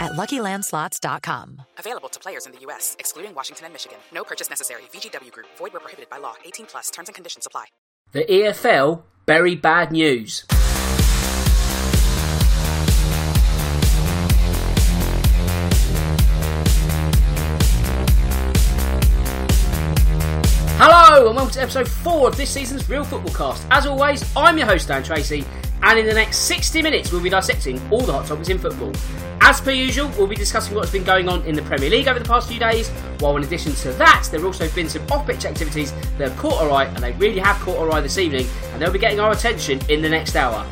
at luckylandslots.com. Available to players in the U.S., excluding Washington and Michigan. No purchase necessary. VGW Group, void were prohibited by law. 18 plus terms and conditions apply. The EFL, Bury bad news. Hello, and welcome to episode 4 of this season's Real Football Cast. As always, I'm your host, Dan Tracy, and in the next 60 minutes, we'll be dissecting all the hot topics in football. As per usual, we'll be discussing what's been going on in the Premier League over the past few days, while in addition to that, there have also been some off pitch activities that have caught our eye, and they really have caught our eye this evening, and they'll be getting our attention in the next hour.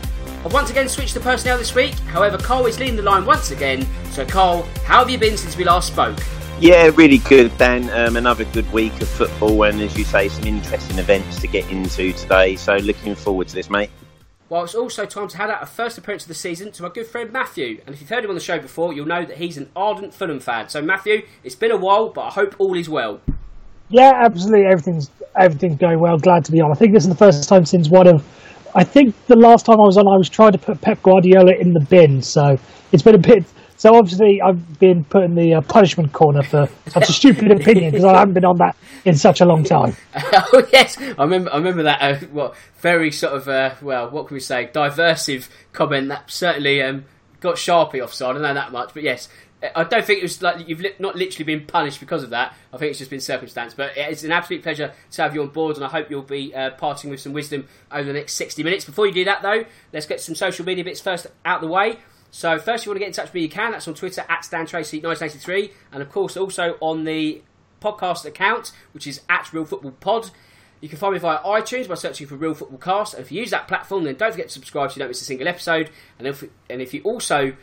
I've once again switched the personnel this week, however, Cole is leading the line once again. So, Cole, how have you been since we last spoke? Yeah, really good, Dan. Um, another good week of football, and as you say, some interesting events to get into today. So, looking forward to this, mate. Well, it's also time to hand out a first appearance of the season to my good friend Matthew. And if you've heard him on the show before, you'll know that he's an ardent Fulham fan. So, Matthew, it's been a while, but I hope all is well. Yeah, absolutely. Everything's everything's going well. Glad to be on. I think this is the first time since one of. I think the last time I was on, I was trying to put Pep Guardiola in the bin. So it's been a bit. So obviously, I've been put in the uh, punishment corner for such a stupid opinion because I haven't been on that in such a long time. oh yes, I remember. I remember that. Uh, what very sort of uh, well, what can we say? Diversive comment that certainly um, got Sharpie offside. I don't know that much, but yes, I don't think it was like you've li- not literally been punished because of that. I think it's just been circumstance. But it's an absolute pleasure to have you on board, and I hope you'll be uh, parting with some wisdom over the next 60 minutes. Before you do that, though, let's get some social media bits first out of the way. So, first, you want to get in touch with me, you can. That's on Twitter at DanTracy1983, and of course, also on the podcast account, which is at Real Football Pod. You can find me via iTunes by searching for Real Football Cast. And if you use that platform, then don't forget to subscribe so you don't miss a single episode. And if, and if you also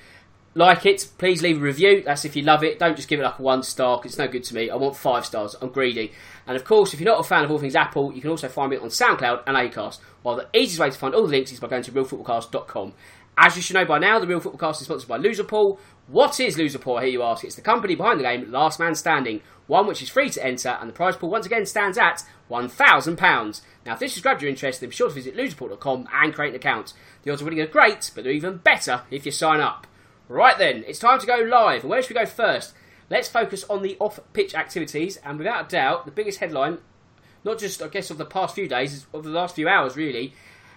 like it, please leave a review. That's if you love it. Don't just give it like a one star because it's no good to me. I want five stars. I'm greedy. And of course, if you're not a fan of all things Apple, you can also find me on SoundCloud and Acast. While the easiest way to find all the links is by going to realfootballcast.com. As you should know by now, the Real Football Cast is sponsored by Loserpool. What is Loserpool, hear you ask? It's the company behind the game Last Man Standing, one which is free to enter, and the prize pool once again stands at £1,000. Now, if this has grabbed your interest, then be sure to visit loserpool.com and create an account. The odds of winning are great, but they're even better if you sign up. Right then, it's time to go live. Where should we go first? Let's focus on the off pitch activities, and without a doubt, the biggest headline, not just, I guess, of the past few days, of the last few hours really,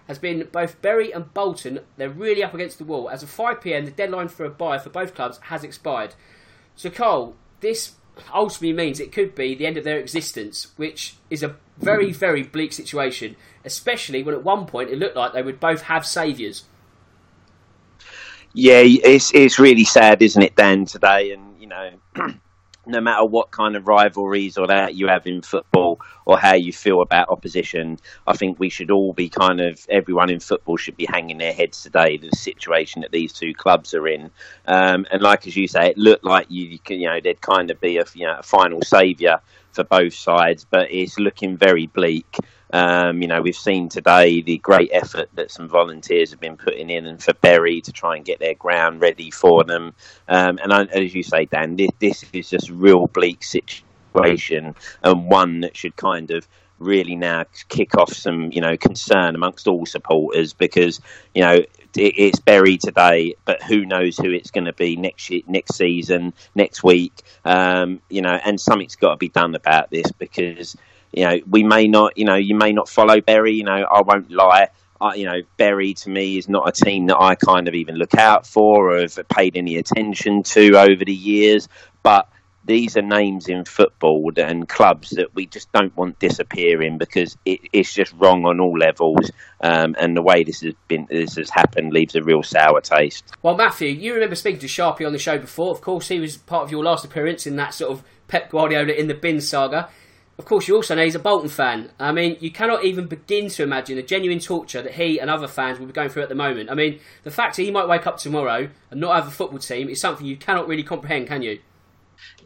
has been both Bury and Bolton. They're really up against the wall. As of 5 pm, the deadline for a buyer for both clubs has expired. So, Cole, this ultimately means it could be the end of their existence, which is a very, very bleak situation, especially when at one point it looked like they would both have saviours. Yeah, it's it's really sad, isn't it, Dan? Today, and you know, no matter what kind of rivalries or that you have in football or how you feel about opposition, I think we should all be kind of everyone in football should be hanging their heads today the situation that these two clubs are in. Um, and like as you say, it looked like you, you, can, you know there'd kind of be a you know a final saviour for both sides, but it's looking very bleak. Um, you know, we've seen today the great effort that some volunteers have been putting in and for Bury to try and get their ground ready for them. Um, and I, as you say, Dan, this, this is just real bleak situation and one that should kind of really now kick off some, you know, concern amongst all supporters because, you know, it's Bury today, but who knows who it's going to be next year, next season, next week. Um, you know, and something's got to be done about this because you know we may not, you know, you may not follow Bury. You know, I won't lie. I, you know, Bury to me is not a team that I kind of even look out for or have paid any attention to over the years. But these are names in football and clubs that we just don't want disappearing because it, it's just wrong on all levels. Um, and the way this has been, this has happened, leaves a real sour taste. Well, Matthew, you remember speaking to Sharpie on the show before. Of course, he was part of your last appearance in that sort of Pep Guardiola in the bin saga. Of course, you also know he's a Bolton fan. I mean, you cannot even begin to imagine the genuine torture that he and other fans will be going through at the moment. I mean, the fact that he might wake up tomorrow and not have a football team is something you cannot really comprehend, can you?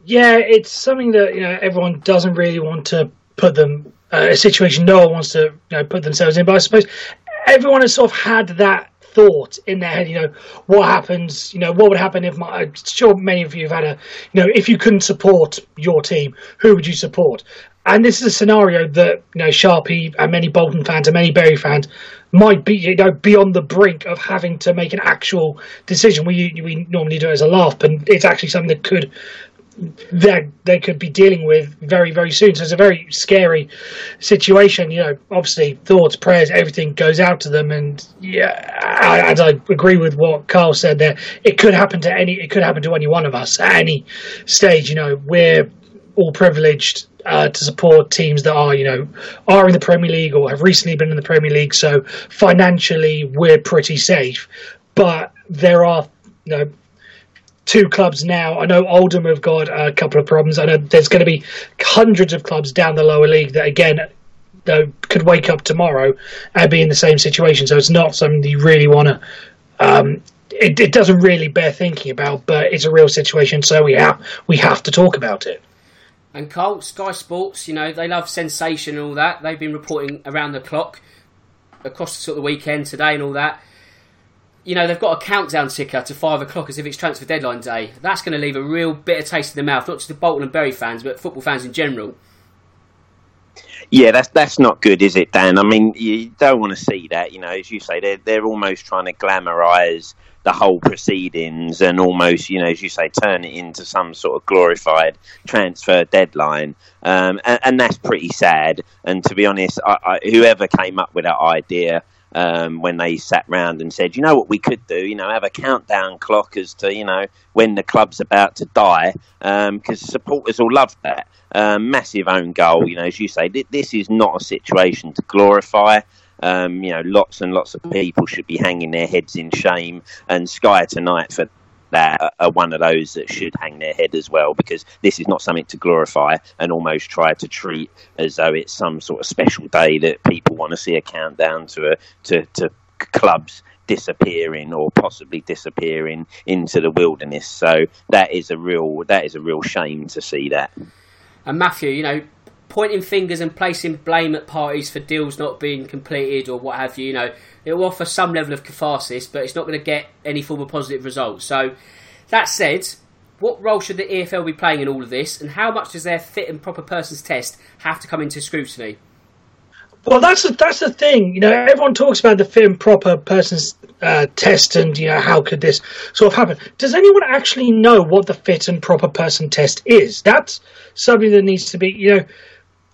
yeah, it's something that you know everyone doesn't really want to put them uh, a situation no one wants to you know put themselves in. But I suppose everyone has sort of had that thought in their head. You know, what happens? You know, what would happen if my? I'm sure many of you have had a. You know, if you couldn't support your team, who would you support? And this is a scenario that you know Sharpie and many Bolton fans and many Bury fans might be you know be on the brink of having to make an actual decision. We we normally do it as a laugh, but it's actually something that could that they could be dealing with very, very soon. So it's a very scary situation. You know, obviously thoughts, prayers, everything goes out to them. And yeah, as I agree with what Karl said there, it could happen to any, it could happen to any one of us at any stage. You know, we're all privileged uh, to support teams that are, you know, are in the Premier League or have recently been in the Premier League. So financially, we're pretty safe. But there are, you know, two clubs now. I know Oldham have got a couple of problems. I know there's going to be hundreds of clubs down the lower league that again could wake up tomorrow and be in the same situation. So it's not something you really want to. Um, it, it, doesn't really bear thinking about, but it's a real situation. So we have we have to talk about it. And Cole, Sky Sports, you know they love sensation and all that. They've been reporting around the clock across sort of the weekend today and all that you know, they've got a countdown ticker to five o'clock as if it's transfer deadline day. That's going to leave a real bitter taste in the mouth, not just the Bolton and Bury fans, but football fans in general. Yeah, that's that's not good, is it, Dan? I mean, you don't want to see that. You know, as you say, they're they're almost trying to glamorise the whole proceedings and almost, you know, as you say, turn it into some sort of glorified transfer deadline, um, and, and, that's pretty sad. And to be honest, I, I, whoever came up with that idea um, when they sat round and said, you know what we could do, you know, have a countdown clock as to, you know, when the club's about to die, because um, supporters will love that. Um, massive own goal, you know, as you say, th- this is not a situation to glorify. Um, you know, lots and lots of people should be hanging their heads in shame. And Sky tonight for that are one of those that should hang their head as well because this is not something to glorify and almost try to treat as though it's some sort of special day that people want to see a countdown to a, to, to clubs disappearing or possibly disappearing into the wilderness. So that is a real that is a real shame to see that. And Matthew, you know, pointing fingers and placing blame at parties for deals not being completed or what have you. You know, it will offer some level of catharsis, but it's not going to get any form of positive results. So, that said, what role should the EFL be playing in all of this, and how much does their fit and proper persons test have to come into scrutiny? Well, that's a, that's the thing. You know, everyone talks about the fit and proper persons uh, test, and you know how could this sort of happen. Does anyone actually know what the fit and proper person test is? That's something that needs to be. You know,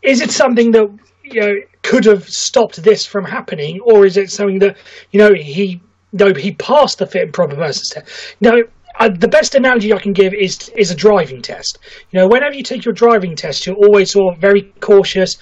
is it something that you know could have stopped this from happening, or is it something that you know he no he passed the fit and proper person test? Know, uh, the best analogy I can give is is a driving test. You know, whenever you take your driving test, you're always sort of very cautious.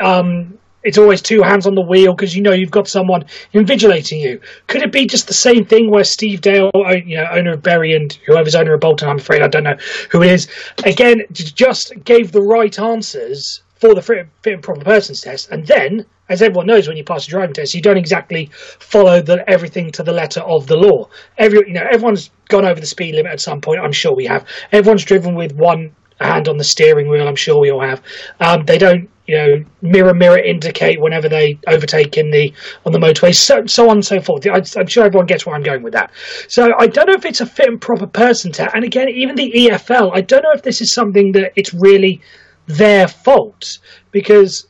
Um, it's always two hands on the wheel because you know you've got someone invigilating you. Could it be just the same thing where Steve Dale, you know, owner of Bury and whoever's owner of Bolton, I'm afraid I don't know who it is, again just gave the right answers for the fit, and proper persons test. And then, as everyone knows, when you pass a driving test, you don't exactly follow the, everything to the letter of the law. Every, you know, everyone's gone over the speed limit at some point. I'm sure we have. Everyone's driven with one hand on the steering wheel. I'm sure we all have. Um, they don't, you know, mirror mirror indicate whenever they overtake in the on the motorway, so so on and so forth. I, am sure everyone gets where I'm going with that. So I don't know if it's a fit and proper person test. And again, even the EFL, I don't know if this is something that it's really their fault because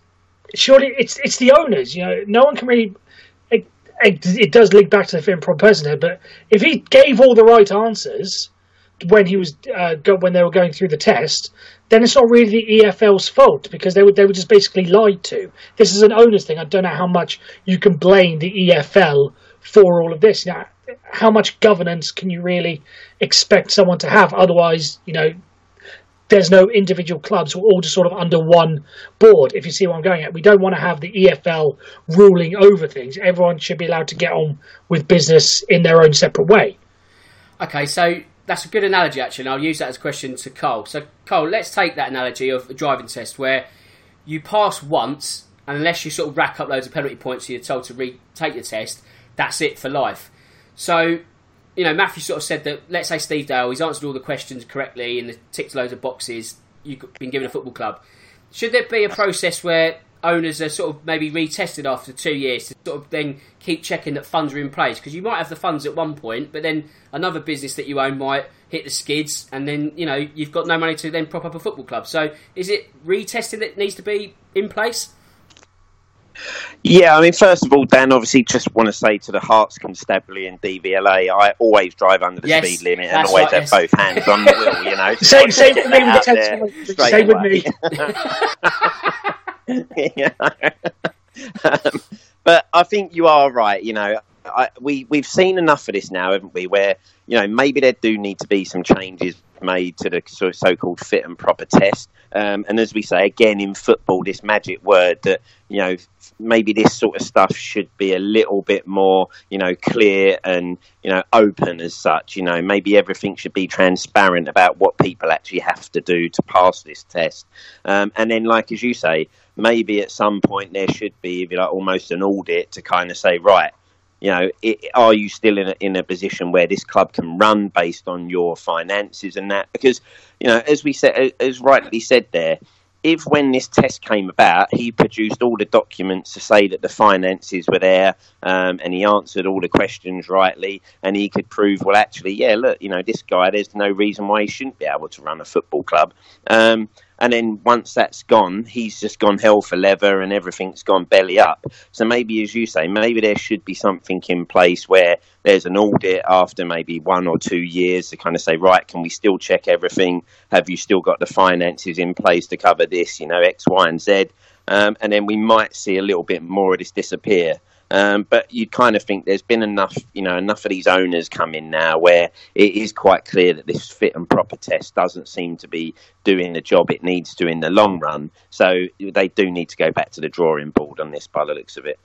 surely it's it's the owners. You know, no one can really. It, it, it does link back to the film from personhood, but if he gave all the right answers when he was uh, go, when they were going through the test, then it's not really the EFL's fault because they were they were just basically lied to. This is an owner's thing. I don't know how much you can blame the EFL for all of this. Now, how much governance can you really expect someone to have? Otherwise, you know, there's no individual clubs. We're all just sort of under one board, if you see what I'm going at. We don't want to have the EFL ruling over things. Everyone should be allowed to get on with business in their own separate way. Okay, so that's a good analogy, actually, and I'll use that as a question to Cole. So, Cole, let's take that analogy of a driving test where you pass once, unless you sort of rack up loads of penalty points, you're told to retake your test, that's it for life. So, you know, Matthew sort of said that, let's say Steve Dale, he's answered all the questions correctly and ticked loads of boxes, you've been given a football club. Should there be a process where owners are sort of maybe retested after two years to sort of then keep checking that funds are in place? Because you might have the funds at one point, but then another business that you own might hit the skids, and then, you know, you've got no money to then prop up a football club. So is it retesting that needs to be in place? Yeah, I mean, first of all, Dan, obviously, just want to say to the Herts Constabulary and DVLA, I always drive under the Yes, speed limit and always right, have yes. both hands on the wheel, you know. Same, same Get with me with the out there test. straight Same with me. Um, but I think you are right. You know, I, we we've seen enough of this now, haven't we? Where you know maybe there do need to be some changes made to the so- so-called fit and proper test. Um, and as we say again in football, this magic word that you know maybe this sort of stuff should be a little bit more you know clear and you know open as such. You know maybe everything should be transparent about what people actually have to do to pass this test. Um, and then, like as you say, maybe at some point there should be, like, almost an audit to kind of say, right, you know, it, are you still in a, in a position where this club can run based on your finances and that? Because, you know, as we said, as rightly said there, if when this test came about, he produced all the documents to say that the finances were there, um, and he answered all the questions rightly, and he could prove, well, actually, yeah, look, you know, this guy, there's no reason why he shouldn't be able to run a football club. Um, and then once that's gone, he's just gone hell for leather and everything's gone belly up. So maybe, as you say, maybe there should be something in place where there's an audit after maybe one or two years to kind of say, right, can we still check everything? Have you still got the finances in place to cover this, you know, X, Y, and Z? Um, and then we might see a little bit more of this disappear. Um, but you kind of think there's been enough, you know, enough of these owners come in now where it is quite clear that this fit and proper test doesn't seem to be doing the job it needs to in the long run. So they do need to go back to the drawing board on this by the looks of it.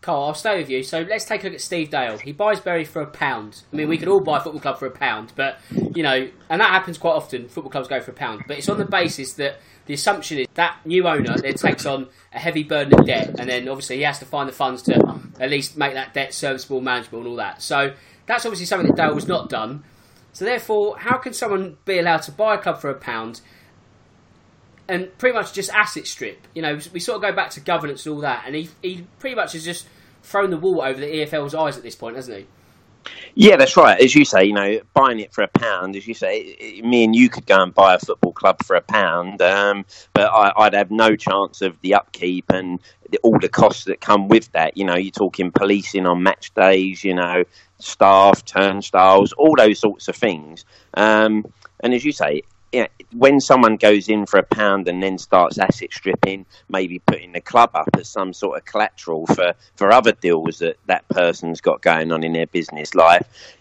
Karl, I'll stay with you. So let's take a look at Steve Dale. He buys Bury for a pound. I mean, we could all buy a football club for a pound, but you know, and that happens quite often. Football clubs go for a pound, but it's on the basis that the assumption is that new owner then takes on a heavy burden of debt, and then obviously he has to find the funds to at least make that debt serviceable, manageable, and all that. So that's obviously something that Dale was not done. So therefore, how can someone be allowed to buy a club for a pound? and pretty much just asset strip. You know, we sort of go back to governance and all that, and he he pretty much has just thrown the wall over the EFL's eyes at this point, hasn't he? Yeah, that's right. As you say, you know, buying it for a pound, as you say, it- me and you could go and buy a football club for a pound, um, but I, I'd have no chance of the upkeep and the, all the costs that come with that. You know, you're talking policing on match days, you know, staff, turnstiles, all those sorts of things. Um, and as you say, you know, when someone goes in for a pound and then starts asset stripping, maybe putting the club up as some sort of collateral for, for other deals that that person's got going on in their business life,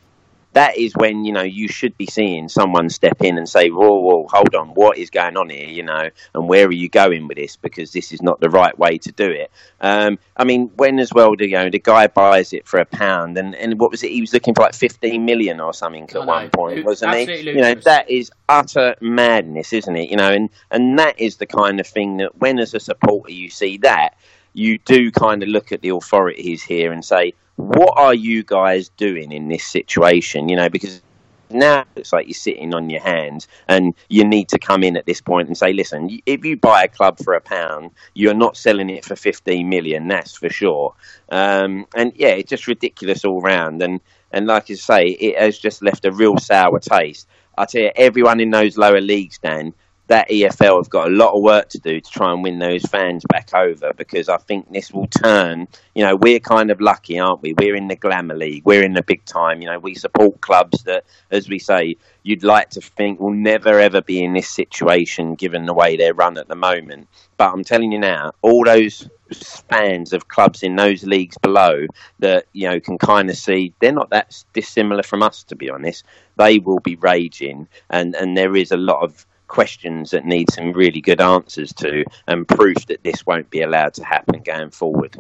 that is when you know you should be seeing someone step in and say, "Whoa, whoa, hold on, what is going on here?" You know, and where are you going with this? Because this is not the right way to do it. Um, I mean, when as well, you know, the guy buys it for a pound, and, and what was it? He was looking for like fifteen million or something at know. one point, wasn't he? absolutely You know, that is utter madness, isn't it? You know, and and that is the kind of thing that when as a supporter you see that, you do kind of look at the authorities here and say, what are you guys doing in this situation? You know, because now it's like you're sitting on your hands and you need to come in at this point and say, listen, if you buy a club for a pound, you're not selling it for 15 million, that's for sure. Um, and yeah, it's just ridiculous all round. And, and like I say, it has just left a real sour taste. I tell you, everyone in those lower leagues, Dan, that EFL have got a lot of work to do to try and win those fans back over because I think this will turn. You know, we're kind of lucky, aren't we? We're in the glamour league, we're in the big time. You know, we support clubs that, as we say, you'd like to think will never ever be in this situation given the way they're run at the moment. But I'm telling you now, all those fans of clubs in those leagues below that you know can kind of see they're not that dissimilar from us to be honest they will be raging and and there is a lot of questions that need some really good answers to and proof that this won't be allowed to happen going forward.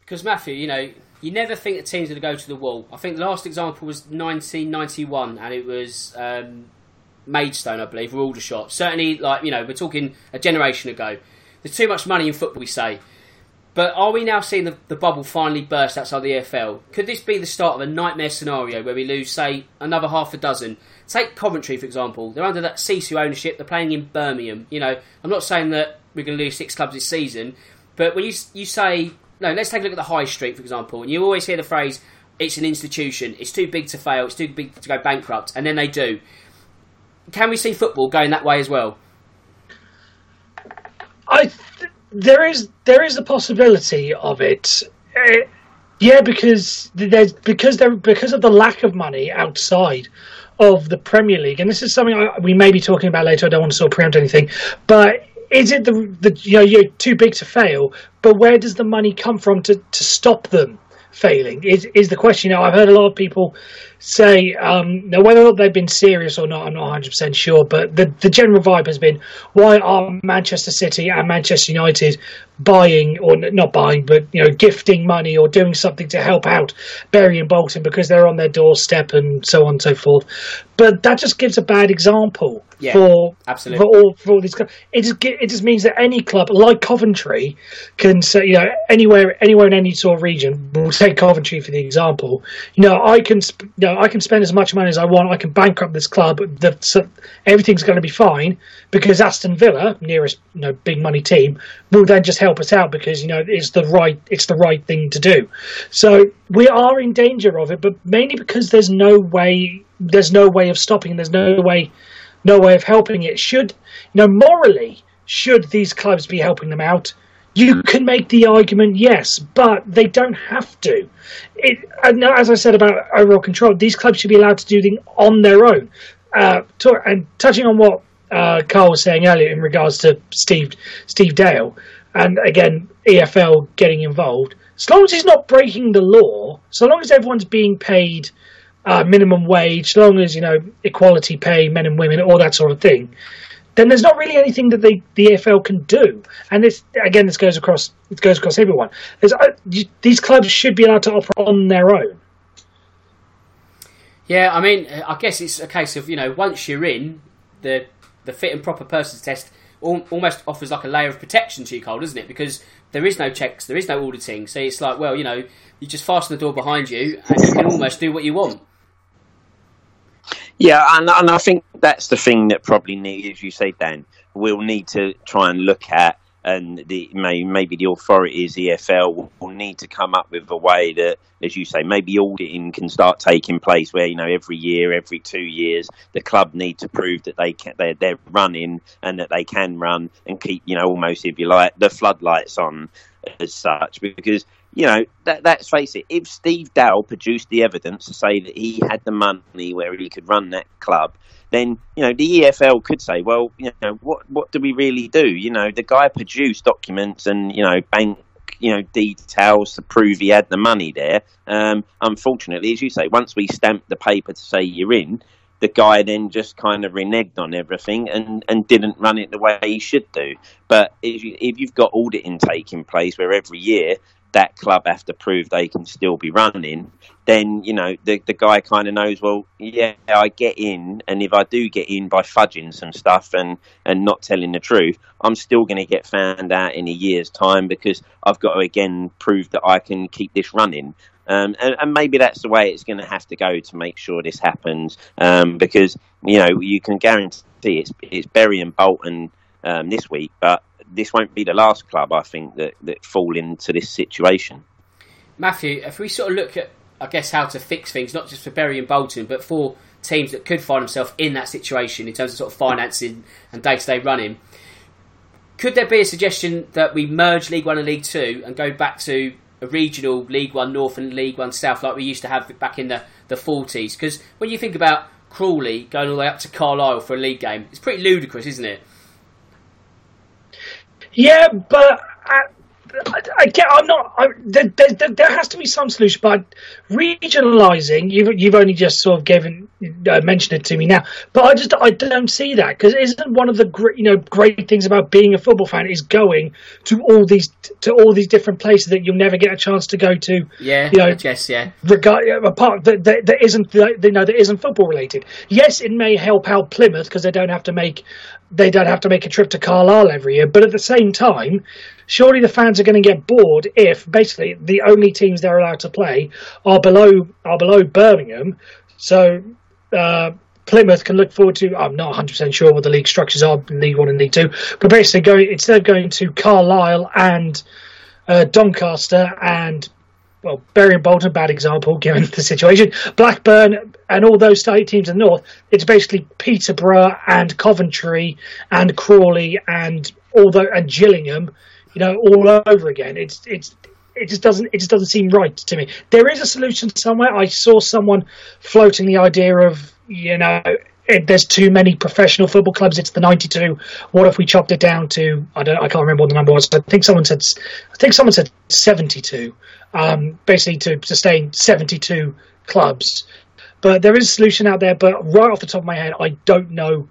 Because Matthew, you know, you never think a team's are going to go to the wall. I think the last example was 1991, and it was um, Maidstone, I believe, or Aldershot. Certainly, like you know, we're talking a generation ago. There's too much money in football, we say. But are we now seeing the, the bubble finally burst outside the EFL? Could this be the start of a nightmare scenario where we lose, say, another half a dozen? Take Coventry, for example. They're under that Sisu ownership. They're playing in Birmingham. You know, I'm not saying that we're going to lose six clubs this season, but when you you say no, let's take a look at the High Street, for example, and you always hear the phrase, "It's an institution. It's too big to fail. It's too big to go bankrupt," and then they do. Can we see football going that way as well? I there is there is a possibility of it. Uh, yeah, because there's because there because of the lack of money outside of the Premier League, and this is something I, we may be talking about later. I don't want to sort of preempt anything, but is it the, the you know you're too big to fail? But where does the money come from to, to stop them failing? Is is the question? You I've heard a lot of people say um, now whether or not they've been serious or not, I'm not 100 percent sure. But the the general vibe has been why are Manchester City and Manchester United buying or not buying, but you know, gifting money or doing something to help out Bury and Bolton because they're on their doorstep and so on and so forth. But that just gives a bad example Yeah, for absolutely. for all for all these. It just it just means that any club like Coventry can say you know anywhere anywhere in any sort of region. We'll take Coventry for the example. You know, I can you know I can spend as much money as I want. I can bankrupt this club. The, so everything's going to be fine because Aston Villa, nearest you know big money team, will then just help us out because you know it's the right it's the right thing to do. So we are in danger of it, but mainly because there's no way there's no way of stopping. There's no way no way of helping it. Should you know morally should these clubs be helping them out? You can make the argument, yes, but they don't have to. It, and as I said about overall control, these clubs should be allowed to do things on their own. Uh, to, and touching on what uh, Karl was saying earlier in regards to Steve Steve Dale, and again EFL getting involved. As long as he's not breaking the law, so long as everyone's being paid uh, minimum wage, so long as you know equality pay, men and women, all that sort of thing, then there's not really anything that they, the EFL can do. And this again, this goes across it goes across everyone. Uh, you, these clubs should be allowed to operate on their own. Yeah, I mean, I guess it's a case of you know once you're in, the the fit and proper persons test al- almost offers like a layer of protection to you, Cole, doesn't it? Because there is no checks, there is no auditing, so it's like, well, you know, you just fasten the door behind you and you can almost do what you want. Yeah, and, and I think that's the thing that probably need, as you say, Dan, we'll need to try and look at, and the may, maybe the authorities, EFL, will, will need to come up with a way that, as you say, maybe auditing can start taking place where you know every year, every two years, the club need to prove that they can, they're, they're running and that they can run and keep, you know, almost if you like, the floodlights on as such, because you know, that, let's face it, if Steve Dale produced the evidence to say that he had the money where he could run that club, then, you know, the EFL could say, well, you know, what, what do we really do? You know, the guy produced documents and, you know, bank, you know, details to prove he had the money there. Um, unfortunately, as you say, once we stamped the paper to say you're in, the guy then just kind of reneged on everything and, and didn't run it the way he should do. But if, you, if you've got auditing taking place where every year that club have to prove they can still be running, then you know the the guy kind of knows. Well, yeah, I get in, and if I do get in by fudging some stuff and and not telling the truth, I'm still going to get found out in a year's time because I've got to again prove that I can keep this running. Um, and, and maybe that's the way it's going to have to go to make sure this happens. Um, because you know you can guarantee it's it's Bury and Bolton um, this week, but this won't be the last club I think that that fall into this situation. Matthew, if we sort of look at, I guess, how to fix things, not just for Bury and Bolton, but for teams that could find themselves in that situation in terms of sort of financing and day to day running. Could there be a suggestion that we merge League One and League Two and go back to a regional League One North and League One South like we used to have back in the, the 40s? Because when you think about Crawley going all the way up to Carlisle for a league game, it's pretty ludicrous, isn't it? Yeah, but I, I get. I'm not. I, there, there, there, has to be some solution, but regionalising. You've you've only just sort of given uh, mentioned it to me now, but I just I don't see that because isn't one of the great you know great things about being a football fan is going to all these to all these different places that you'll never get a chance to go to. Yeah, you know, I guess yeah. Regard apart that that, that isn't you know that isn't football related. Yes, it may help out Plymouth because they don't have to make they don't have to make a trip to Carlisle every year, but at the same time surely the fans are going to get bored if basically the only teams they're allowed to play are below are below Birmingham. So uh, Plymouth can look forward to. I'm not 100 percent sure what the league structures are League One and League Two, but basically going instead of going to Carlisle and uh, Doncaster and well, Bury and Bolton, bad example given the situation. Blackburn and all those state teams in the north, it's basically Peterborough and Coventry and Crawley and all the and Gillingham you know, all over again. It's it's it just doesn't it just doesn't seem right to me. There is a solution somewhere. I saw someone floating the idea of you know it, there's too many professional football clubs. It's the 92. What if we chopped it down to I don't I can't remember what the number was. I think someone said I think someone said 72. Um, basically to sustain 72 clubs. But there is a solution out there. But right off the top of my head, I don't know.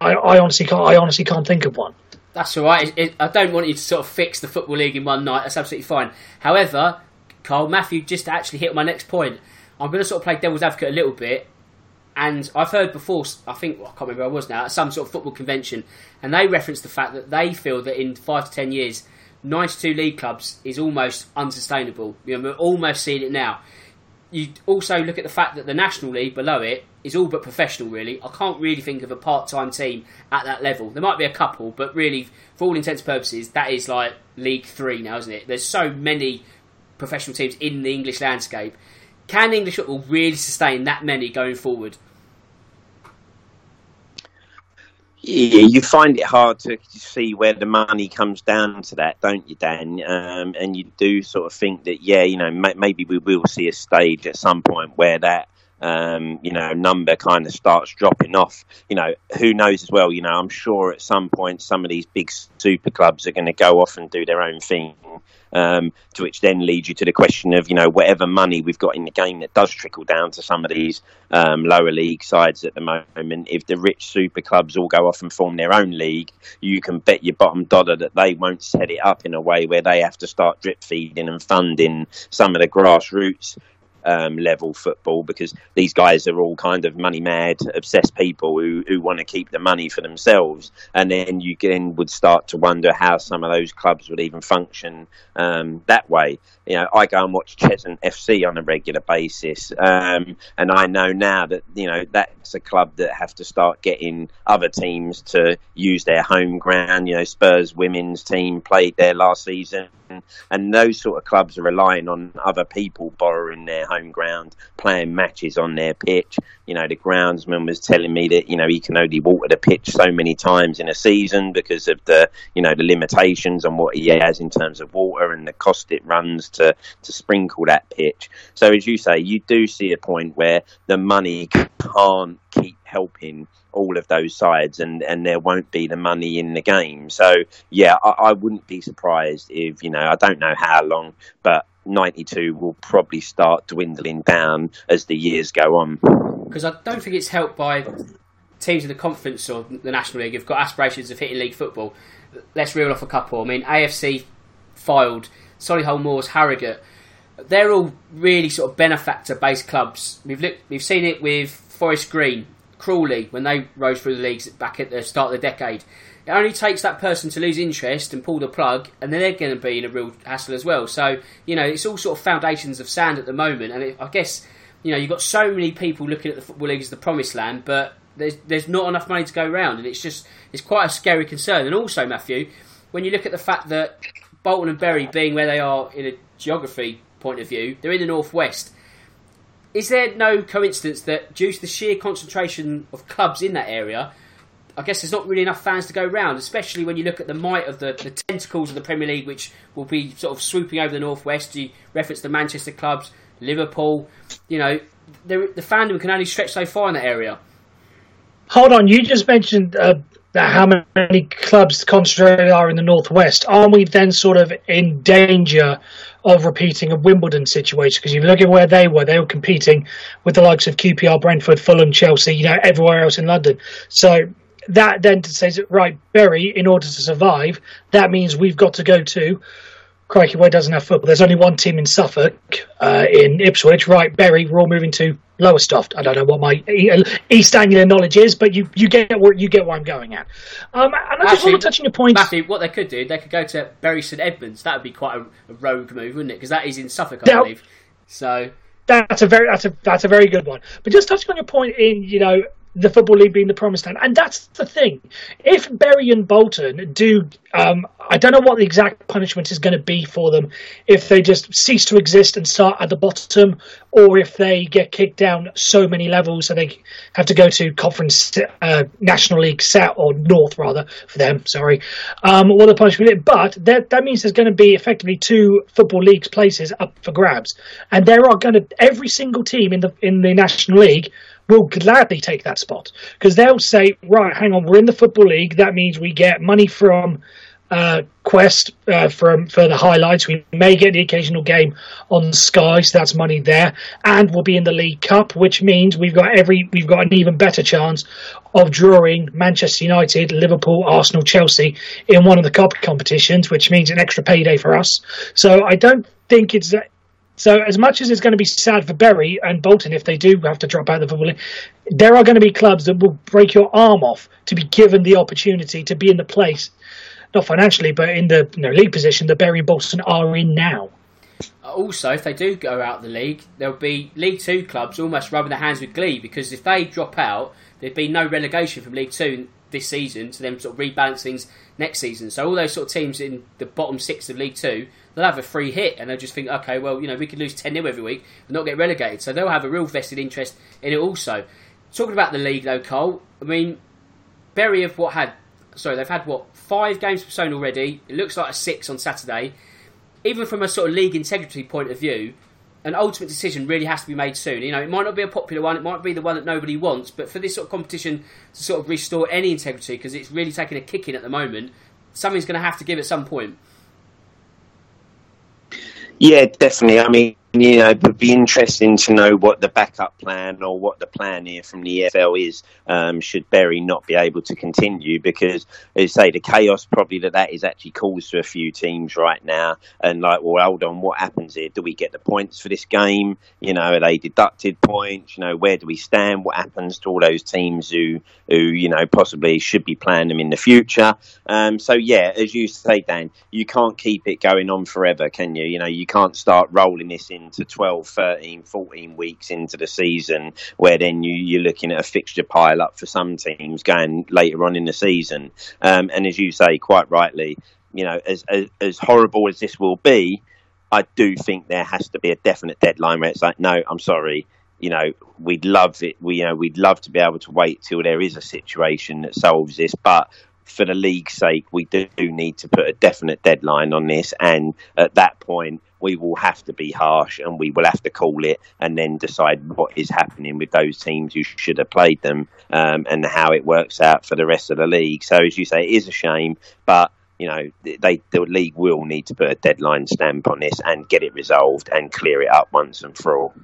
I, I honestly can't. I honestly can't think of one. That's all right. It, it, I don't want you to sort of fix the football league in one night. That's absolutely fine. However, Karl Matthew just actually hit my next point. I'm going to sort of play devil's advocate a little bit. And I've heard before, I think, well, I can't remember where I was now, at some sort of football convention, and they referenced the fact that they feel that in five to ten years, 92 league clubs is almost unsustainable. You know, we're almost seeing it now you also look at the fact that the National League below it is all but professional, really. I can't really think of a part time team at that level. There might be a couple, but really, for all intents and purposes, that is like League Three now, isn't it? There's so many professional teams in the English landscape. Can English football really sustain that many going forward? Yeah, you find it hard to see where the money comes down to that, don't you, Dan? Um, and you do sort of think that, yeah, you know, maybe we will see a stage at some point where that um, you know, number kind of starts dropping off. You know, who knows as well, you know, I'm sure at some point some of these big super clubs are going to go off and do their own thing. Um, to which then leads you to the question of, you know, whatever money we've got in the game that does trickle down to some of these um, lower league sides at the moment. If the rich super clubs all go off and form their own league, you can bet your bottom dollar that they won't set it up in a way where they have to start drip feeding and funding some of the grassroots um, level football because these guys are all kind of money mad, obsessed people who, who want to keep the money for themselves. And then you again would start to wonder how some of those clubs would even function um, that way. You know, I go and watch Cheshunt FC on a regular basis, um, and I know now that you know that's a club that have to start getting other teams to use their home ground. You know, Spurs women's team played there last season and those sort of clubs are relying on other people borrowing their home ground, playing matches on their pitch. You know, the groundsman was telling me that you know he can only water the pitch so many times in a season because of the you know the limitations on what he has in terms of water and the cost it runs to to sprinkle that pitch. So as you say, you do see a point where the money can't keep helping all of those sides, and, and there won't be the money in the game. So yeah, I, I wouldn't be surprised if you know I don't know how long, but 92 will probably start dwindling down as the years go on. Because I don't think it's helped by teams in the conference or the National League have got aspirations of hitting league football. Let's reel off a couple. I mean, AFC Fylde, Solihull Moors, Harrogate. They're all really sort of benefactor-based clubs. We've looked, we've seen it with Forest Green, Crawley when they rose through the leagues back at the start of the decade. It only takes that person to lose interest and pull the plug, and then they're going to be in a real hassle as well. So you know, it's all sort of foundations of sand at the moment, and it, I guess you know you've got so many people looking at the football league as the promised land, but there's there's not enough money to go around, and it's just it's quite a scary concern. And also, Matthew, when you look at the fact that Bolton and Bury being where they are in a geography point of view, they're in the northwest is there no coincidence that due to the sheer concentration of clubs in that area, I guess there's not really enough fans to go round, especially when you look at the might of the, the tentacles of the Premier League, which will be sort of swooping over the northwest. You reference the Manchester clubs, Liverpool. You know, the, the fandom can only stretch so far in that area. Hold on, you just mentioned uh, how many clubs concentrated are in the northwest. Aren't we then sort of in danger of repeating a Wimbledon situation? Because you look at where they were; they were competing with the likes of QPR, Brentford, Fulham, Chelsea, you know, everywhere else in London. So that then says, right, Bury, in order to survive, that means we've got to go to crikey, where doesn't have football? There's only one team in Suffolk, uh, in Ipswich. Right, Bury, we're all moving to Lowestoft. I don't know what my East Anglia knowledge is, but you, you get where you get where I'm going at. Um, and I Actually, just want to touch on your point. Matthew, what they could do, they could go to Bury St Edmunds. That would be quite a, a rogue move, wouldn't it? Because that is in Suffolk, I now, believe. So that's a very that's a that's a very good one. But just touching on your point in you know the Football League being the promised land. And that's the thing. If Bury and Bolton do, um, I don't know what the exact punishment is going to be for them if they just cease to exist and start at the bottom, or if they get kicked down so many levels so they have to go to Conference uh, National League South or North rather for them. Sorry, um, what the punishment is. But that that means there's going to be effectively two Football Leagues places up for grabs, and there are going to every single team in the in the National League will gladly take that spot because they'll say, right, hang on, we're in the Football League. That means we get money from uh, Quest uh, from for the highlights. We may get the occasional game on Sky, so that's money there, and we'll be in the League Cup, which means we've got every we've got an even better chance of drawing Manchester United, Liverpool, Arsenal, Chelsea in one of the cup competitions, which means an extra payday for us. So I don't think it's so, as much as it's going to be sad for Bury and Bolton if they do have to drop out of the football league, there are going to be clubs that will break your arm off to be given the opportunity to be in the place, not financially, but in the you know, league position that Bury and Bolton are in now. Also, if they do go out the league, there'll be League Two clubs almost rubbing their hands with glee because if they drop out, there'd be no relegation from League Two this season to them sort of rebalance things next season. So all those sort of teams in the bottom six of League Two they'll have a free hit and they'll just think, okay, well, you know, we could lose 10 0 every week and not get relegated. So they'll have a real vested interest in it also. Talking about the league though, Cole, I mean, Bury have what had, sorry, they've had what, five games postponed already. It looks like a six on Saturday. Even from a sort of league integrity point of view, an ultimate decision really has to be made soon. You know, it might not be a popular one, it might be the one that nobody wants, but for this sort of competition to sort of restore any integrity, because it's really taking a kick in at the moment, something's going to have to give at some point. Yeah, definitely. I mean, you know, it would be interesting to know what the backup plan or what the plan here from the EFL is. Um, should Bury not be able to continue? Because, as I say, the chaos probably that that is actually caused to a few teams right now. And like, well, hold on, what happens here? Do we get the points for this game? You know, are they deducted points? You know, where do we stand? What happens to all those teams who, who you know, possibly should be playing them in the future? Um, so yeah, as you say, Dan, you can't keep it going on forever, can you? You know, you can't start rolling this in into 12, 13, 14 weeks into the season, where then you, you're looking at a fixture pile up for some teams going later on in the season. Um, and as you say, quite rightly, you know, as, as, as horrible as this will be, I do think there has to be a definite deadline where it's like, no, I'm sorry, you know, we'd love it. We, you know, we'd love to be able to wait till there is a situation that solves this, but for the league's sake, we do need to put a definite deadline on this. And at that point, we will have to be harsh and we will have to call it and then decide what is happening with those teams who should have played them um, and how it works out for the rest of the league. So, as you say, it is a shame, but you know, they the league will need to put a deadline stamp on this and get it resolved and clear it up once and for all.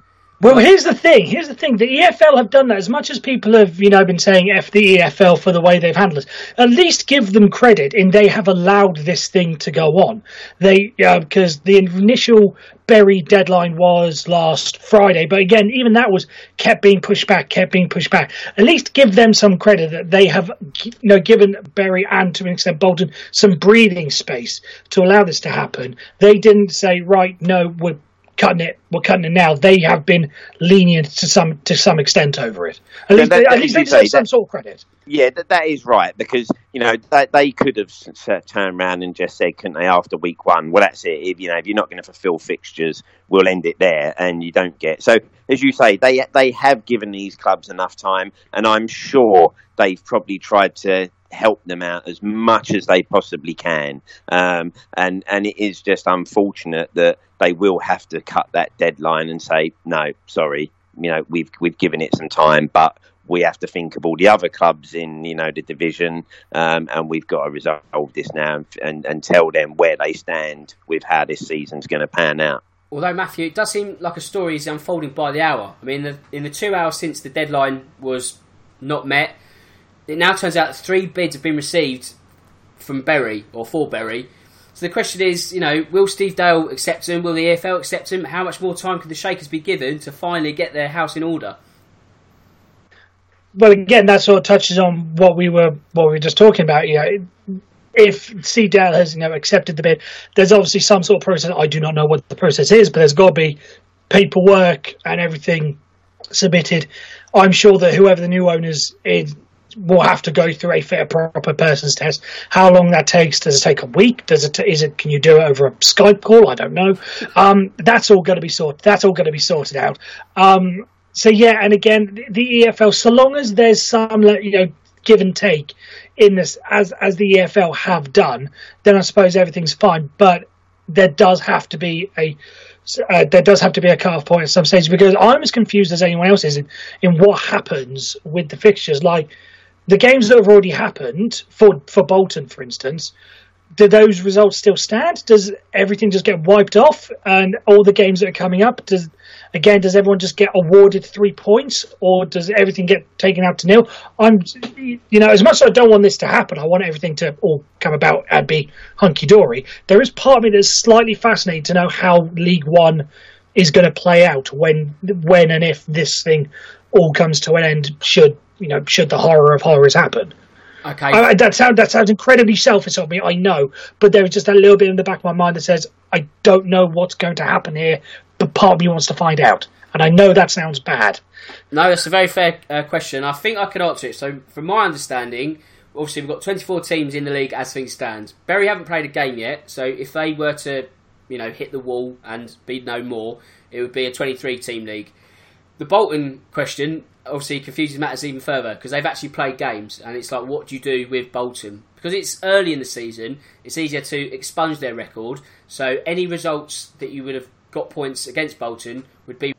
Well, here's the thing. Here's the thing. The EFL have done that as much as people have, you know, been saying F the EFL for the way they've handled it. At least give them credit in they have allowed this thing to go on. They because uh, the initial Bury deadline was last Friday, but again, even that was kept being pushed back, kept being pushed back. At least give them some credit that they have, you know, given Bury and to an extent Bolton some breathing space to allow this to happen. They didn't say, right, no, we're cutting it, we're cutting it now. They have been lenient to some to some extent over it. At least, that- they, at least they deserve some sort of credit. Yeah, that, that is right because you know they, they could have turned around and just said, couldn't they, after week one? Well, that's it. If you know if you're not going to fulfil fixtures, we'll end it there, and you don't get. So as you say, they they have given these clubs enough time, and I'm sure they've probably tried to help them out as much as they possibly can. Um, and and it is just unfortunate that they will have to cut that deadline and say, no, sorry, you know we've we've given it some time, but we have to think of all the other clubs in you know the division, um, and we've got to resolve this now and, and, and tell them where they stand with how this season's going to pan out. Although Matthew, it does seem like a story is unfolding by the hour. I mean, the, in the two hours since the deadline was not met, it now turns out three bids have been received from Bury or for Bury. So the question is, you know, will Steve Dale accept him? Will the EFL accept him? How much more time can the Shakers be given to finally get their house in order? Well, again, that sort of touches on what we were what we were just talking about. You know, if Steve Dale has you know accepted the bid, there's obviously some sort of process. I do not know what the process is, but there's got to be paperwork and everything submitted. I'm sure that whoever the new owners is will have to go through a fair proper person's test. How long that takes? Does it take a week? Does it? T- is it? Can you do it over a Skype call? I don't know. Um, that's all going to be sorted. That's all going to be sorted out. Um, so yeah, and again, the EFL. So long as there's some, you know, give and take in this, as as the EFL have done, then I suppose everything's fine. But there does have to be a uh, there does have to be a cut-off point at some stage because I'm as confused as anyone else is in, in what happens with the fixtures. Like the games that have already happened for for Bolton, for instance, do those results still stand? Does everything just get wiped off, and all the games that are coming up? Does again, does everyone just get awarded three points, or does everything get taken out to nil? I'm, you know, as much as I don't want this to happen, I want everything to all come about and be hunky dory. There is part of me that's slightly fascinated to know how League One is going to play out when, when and if this thing all comes to an end. Should you know, should the horror of horrors happen? Okay, I, that sounds that sounds incredibly selfish of me. I know, but there is just a little bit in the back of my mind that says I don't know what's going to happen here, but part of me wants to find out, and I know that sounds bad. No, that's a very fair uh, question. I think I can answer it. So, from my understanding, obviously we've got 24 teams in the league as things stand. Bury haven't played a game yet, so if they were to, you know, hit the wall and be no more, it would be a 23 team league. The Bolton question obviously confuses matters even further because they've actually played games, and it's like, what do you do with Bolton? Because it's early in the season, it's easier to expunge their record. So any results that you would have got points against Bolton would be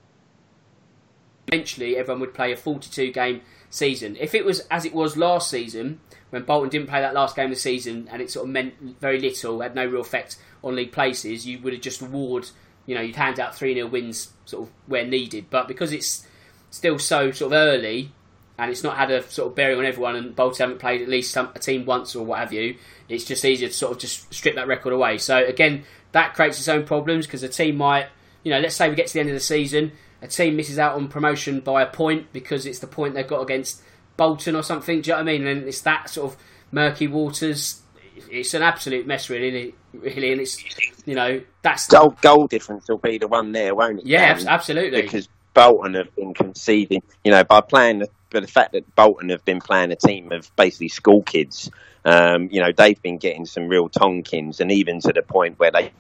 eventually everyone would play a 42 game season. If it was as it was last season, when Bolton didn't play that last game of the season and it sort of meant very little, had no real effect on league places, you would have just award, you know, you'd hand out 3 0 wins sort of where needed. But because it's still so sort of early and it's not had a sort of bearing on everyone and Bolton haven't played at least some, a team once or what have you, it's just easier to sort of just strip that record away. So again, that creates its own problems because a team might, you know, let's say we get to the end of the season, a team misses out on promotion by a point because it's the point they've got against Bolton or something. Do you know what I mean? And it's that sort of murky waters. It's an absolute mess, really, really, and it's you know that's Goal, goal difference will be the one there, won't it? yeah, Dan? absolutely. because Bolton have been conceding, you know, by playing, but the fact that Bolton have been playing a team of basically school kids, um, you know, they've been getting some real tonkins, and even to the point where they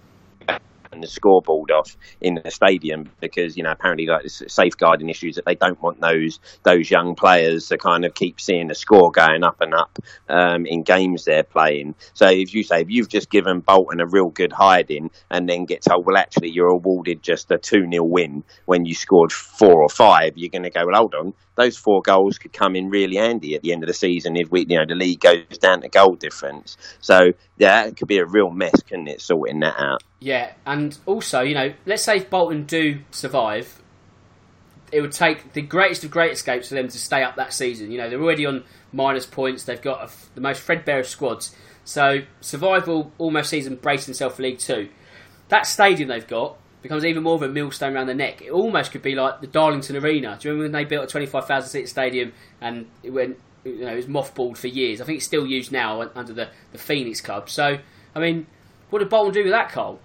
and the scoreboard off in the stadium because you know apparently like safeguarding issues that they don't want those those young players to kind of keep seeing the score going up and up um, in games they're playing. So if you say if you've just given Bolton a real good hiding and then get told well actually you're awarded just a two 0 win when you scored four or five, you're going to go well hold on those four goals could come in really handy at the end of the season if we you know the league goes down to goal difference. So yeah, it could be a real mess, couldn't it, sorting that out. Yeah, and also, you know, let's say if Bolton do survive, it would take the greatest of great escapes for them to stay up that season. You know, they're already on minus points. They've got the most threadbare of squads. So survival almost sees them brace themselves for League Two. That stadium they've got becomes even more of a millstone around the neck. It almost could be like the Darlington Arena. Do you remember when they built a 25,000 seat stadium and it went, you know, it was mothballed for years? I think it's still used now under the, the Phoenix Club. So, I mean, what did Bolton do with that, Cole?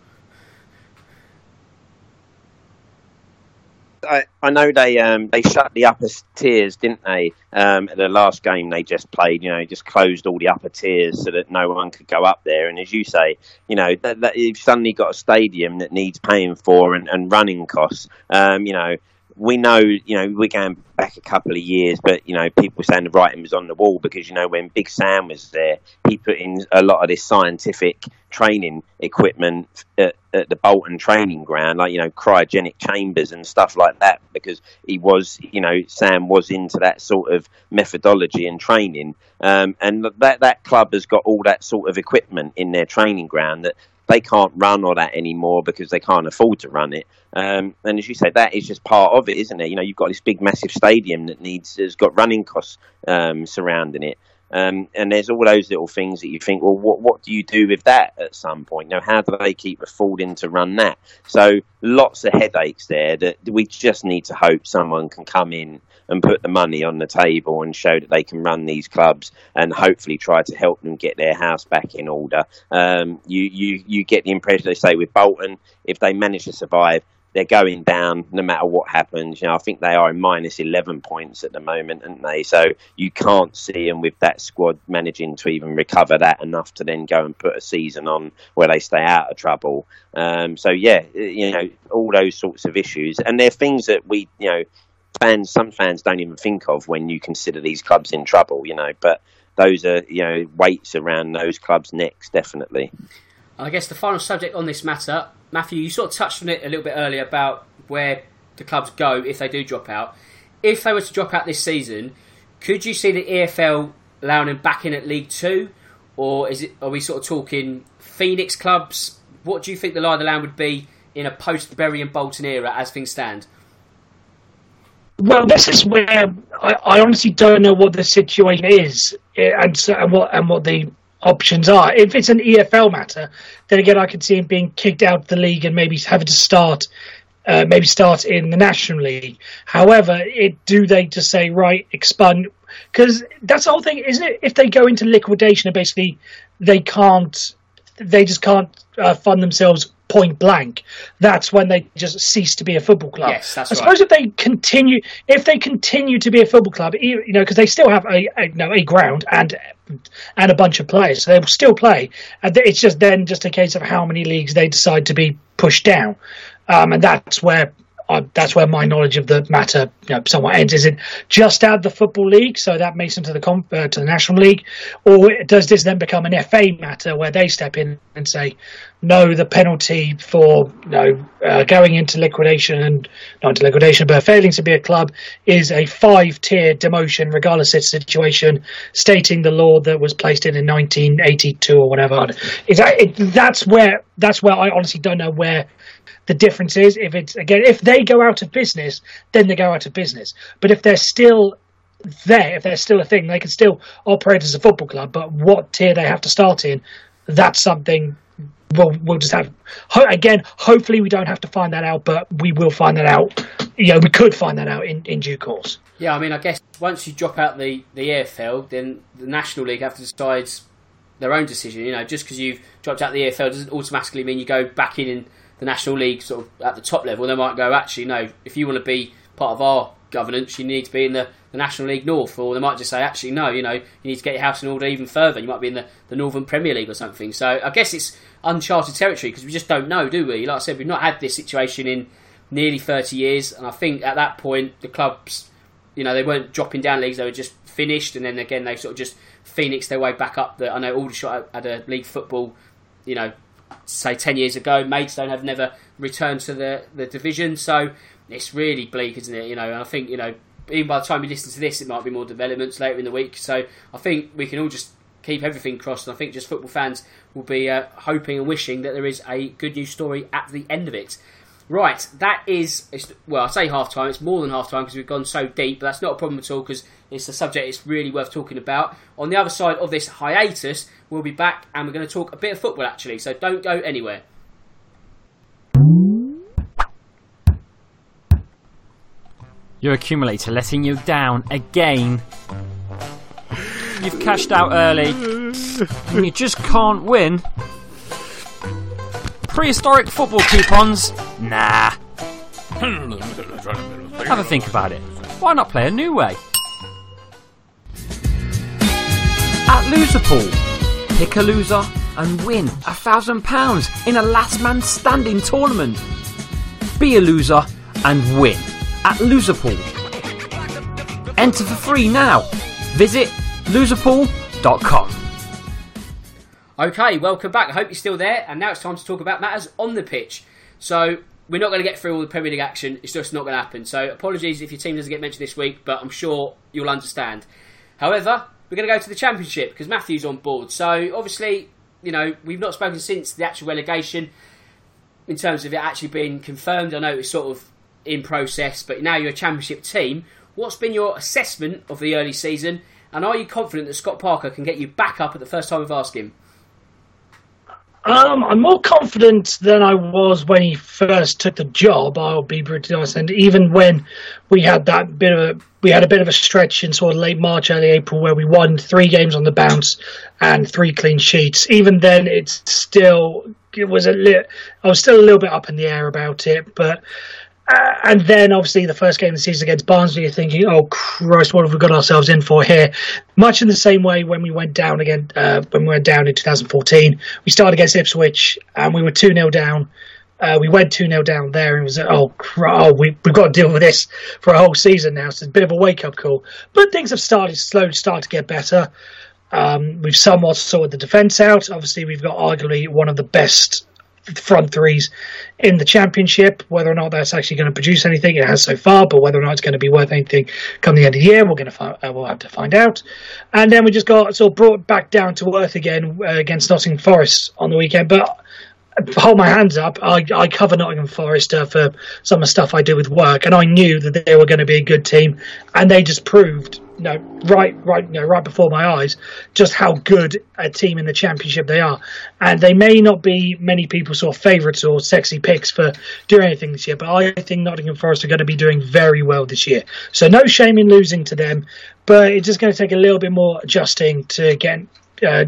I, I know they um, they shut the upper tiers, didn't they? Um, at the last game they just played, you know, just closed all the upper tiers so that no one could go up there. And as you say, you know, that, that you've suddenly got a stadium that needs paying for and, and running costs. Um, you know, we know, you know, we're going back a couple of years, but you know, people saying the writing was on the wall because you know when Big Sam was there, he put in a lot of this scientific training equipment at, at the Bolton training ground, like you know, cryogenic chambers and stuff like that, because he was, you know, Sam was into that sort of methodology and training, um, and that that club has got all that sort of equipment in their training ground that they can't run all that anymore because they can't afford to run it. Um, and as you say, that is just part of it, isn't it? You know, you've got this big, massive stadium that needs has got running costs um, surrounding it. Um, and there's all those little things that you think, well, what what do you do with that at some point? You know, how do they keep affording to run that? So lots of headaches there that we just need to hope someone can come in and put the money on the table and show that they can run these clubs and hopefully try to help them get their house back in order. Um, you, you, you get the impression they say with Bolton, if they manage to survive, they're going down no matter what happens. You know, I think they are in minus 11 points at the moment, aren't they? So you can't see them with that squad managing to even recover that enough to then go and put a season on where they stay out of trouble. Um, so yeah, you know, all those sorts of issues, and they're things that we, you know, fans, some fans don't even think of when you consider these clubs in trouble, you know. But those are, you know, weights around those clubs' necks, definitely. I guess the final subject on this matter, Matthew, you sort of touched on it a little bit earlier about where the clubs go if they do drop out. If they were to drop out this season, could you see the EFL allowing them back in at League Two, or is it? Are we sort of talking Phoenix clubs? What do you think the line of the land would be in a post Bury and Bolton era as things stand? Well, this is where I, I honestly don't know what the situation is eh, and, so, and what and what the options are. If it's an EFL matter, then again, I could see him being kicked out of the league and maybe having to start, uh, maybe start in the National League. However, it do they just say right expand because that's the whole thing, isn't it? If they go into liquidation and basically they can't, they just can't uh, fund themselves point blank, that's when they just cease to be a football club. Yes, that's I right. suppose if they continue, if they continue to be a football club, you know, because they still have a, a you know a ground and and a bunch of players, so they will still play. And it's just then just a case of how many leagues they decide to be pushed down, um, and that's where. That's where my knowledge of the matter you know, somewhat ends. Is it just add the football league, so that makes them to the comp- uh, to the national league, or does this then become an FA matter where they step in and say, no, the penalty for you know uh, going into liquidation and not into liquidation, but failing to be a club is a five-tier demotion, regardless of its situation, stating the law that was placed in in 1982 or whatever. Is that, it, that's where that's where I honestly don't know where the difference is. If it's again, if they go out of business, then they go out of business. But if they're still there, if they're still a thing, they can still operate as a football club. But what tier they have to start in, that's something we'll we'll just have. Ho- again, hopefully we don't have to find that out, but we will find that out. You know, we could find that out in, in due course. Yeah, I mean, I guess once you drop out the, the EFL, then the National League have to decide their own decision. You know, just because you've dropped out the EFL doesn't automatically mean you go back in, in the National League sort of at the top level. They might go, actually, no, if you want to be part of our governance, you need to be in the, the National League North. Or they might just say, actually, no, you know, you need to get your house in order even further. You might be in the, the Northern Premier League or something. So I guess it's uncharted territory because we just don't know, do we? Like I said, we've not had this situation in nearly 30 years. And I think at that point, the clubs, you know, they weren't dropping down leagues, they were just finished. And then again, they sort of just phoenixed their way back up. The, I know Aldershot had a league football, you know, say 10 years ago. Maidstone have never returned to the, the division. So it's really bleak, isn't it? You know, and I think, you know, even by the time you listen to this, it might be more developments later in the week. So I think we can all just keep everything crossed. And I think just football fans will be uh, hoping and wishing that there is a good news story at the end of it. Right, that is, well, I say half time, it's more than half time because we've gone so deep, but that's not a problem at all because it's a subject it's really worth talking about. On the other side of this hiatus, we'll be back and we're going to talk a bit of football actually, so don't go anywhere. Your accumulator letting you down again. You've cashed out early. And you just can't win. Prehistoric football coupons? Nah. Have a think about it. Why not play a new way? At Loserpool, pick a loser and win a thousand pounds in a last man standing tournament. Be a loser and win at Loserpool. Enter for free now. Visit loserpool.com. Okay, welcome back. I hope you're still there. And now it's time to talk about matters on the pitch. So we're not going to get through all the Premier League action. It's just not going to happen. So apologies if your team doesn't get mentioned this week, but I'm sure you'll understand. However, we're going to go to the Championship because Matthew's on board. So obviously, you know, we've not spoken since the actual relegation in terms of it actually being confirmed. I know it's sort of in process, but now you're a Championship team. What's been your assessment of the early season? And are you confident that Scott Parker can get you back up at the first time of asking? Um, I'm more confident than I was when he first took the job. I'll be brutally honest, and even when we had that bit of a we had a bit of a stretch in sort of late March, early April, where we won three games on the bounce and three clean sheets. Even then, it's still it was a li- I was still a little bit up in the air about it, but uh, and then obviously the first game of the season against Barnsley, you're thinking, "Oh Christ, what have we got ourselves in for here?" Much in the same way when we went down again, uh, when we went down in 2014, we started against Ipswich and we were two 0 down. Uh, we went 2 0 down there and it was, oh, oh we, we've got to deal with this for a whole season now. So it's a bit of a wake up call. But things have started, slowly started to get better. Um, we've somewhat sorted the defence out. Obviously, we've got arguably one of the best front threes in the championship. Whether or not that's actually going to produce anything, it has so far. But whether or not it's going to be worth anything come the end of the year, we're going to find, uh, we'll have to find out. And then we just got sort of brought back down to earth again uh, against Nottingham Forest on the weekend. But hold my hands up. I, I cover Nottingham Forest uh, for some of the stuff I do with work, and I knew that they were going to be a good team, and they just proved, you know, right, right, you know, right before my eyes, just how good a team in the Championship they are. And they may not be many people's sort of favourites or sexy picks for doing anything this year, but I think Nottingham Forest are going to be doing very well this year. So no shame in losing to them, but it's just going to take a little bit more adjusting to get a uh,